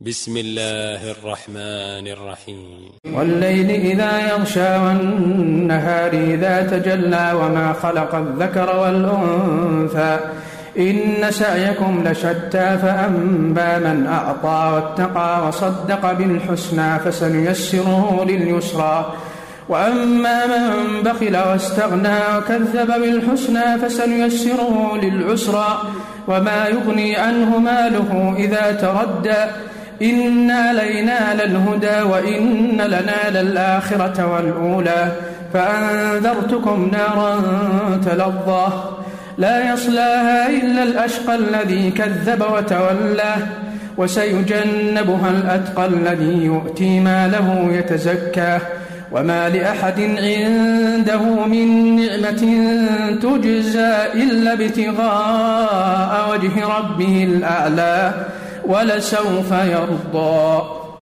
بسم الله الرحمن الرحيم. والليل إذا يغشى والنهار إذا تجلى وما خلق الذكر والأنثى. إن سعيكم لشتى فأنبى من أعطى واتقى وصدق بالحسنى فسنيسره لليسرى. وأما من بخل واستغنى وكذب بالحسنى فسنيسره للعسرى. وما يغني عنه ماله إذا تردى. إن علينا للهدى وإن لنا للآخرة والأولى فأنذرتكم نارا تلظى لا يصلاها إلا الأشقى الذي كذب وتولى وسيجنبها الأتقى الذي يؤتي ماله يتزكى وما لأحد عنده من نعمة تجزى إلا ابتغاء وجه ربه الأعلى ولسوف يرضى.